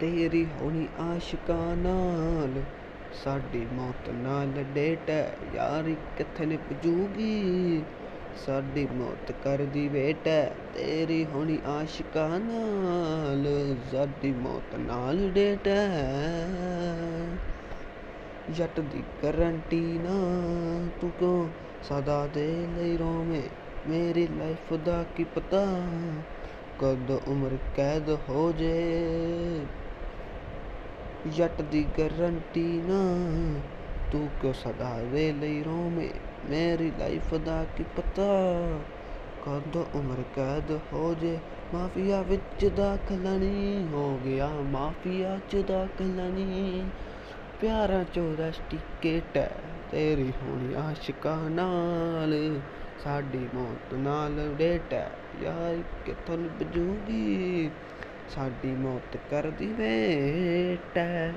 ਤੇਰੀ ਹੋਣੀ ਆਸ਼ਿਕਾਂ ਨਾਲ। ਸਾਡੀ ਮੌਤ ਨਾਲ ਡੇਟ ਹੈ ਯਾਰੀ ਕਿੱਥੇ ਨਿਭਜੂਗੀ ਸਾਡੀ ਮੌਤ ਕਰਦੀ ਵੇਟ ਹੈ ਤੇਰੀ ਹੋਣੀ ਆਸ਼ਿਕਾਂ ਨਾਲ। ਸਾਡੀ ਮੌਤ ਨਾਲ ਡੇਟ। ਹੈ ਜੱਟ ਦੀ ਗਰੰਟੀ ਨਾ ਤੂੰ ਕਿਉਂ ਸਦਾ ਦੇ ਲਈ ਰੋਵੇਂ? ਮੇਰੀ ਲਾਈਫ ਦਾ ਕੀ ਪਤਾ? ਕਦ ਉਮਰ ਕੈਦ ਹੋ ਜੇ? ਜੱਟ ਦੀ ਗਰੰਟੀ ਨਾ। ਤੂੰ ਕਿਉਂ ਸਦਾ ਦੇ ਲਈ ਰੋਵੇਂ? ਮੇਰੀ ਲਾਈਫ ਦਾ ਕੀ ਪਤਾ? ਕਦ ਉਮਰ ਕੈਦ ਹੋ ਜੇ? ਮਾਫੀਆ ਵਿੱਚ ਦਾਖਲ ਨਹੀਂ ਹੋ ਗਿਆ। ਮਾਫੀਆ ਚ ਦਾਖਲ ਨਹੀਂ। ਪਿਆਰਾਂ ਚੋਂ ਰਸਟੀਕੇਟ ਹੈ ਤੇਰੀ ਹੋਣੀ ਆਸ਼ਿਕਾਂ ਨਾਲ। ਸਾਡੀ ਮੌਤ ਨਾਲ ਡੇਟ ਹੈ। ਯਾਰ ਕਿੱਥੋਂ ਨਿਭਜੂਗੀ? ਸਾਡੀ ਮੌਤ ਕਰਦੀ ਵੇਟ ਹੈ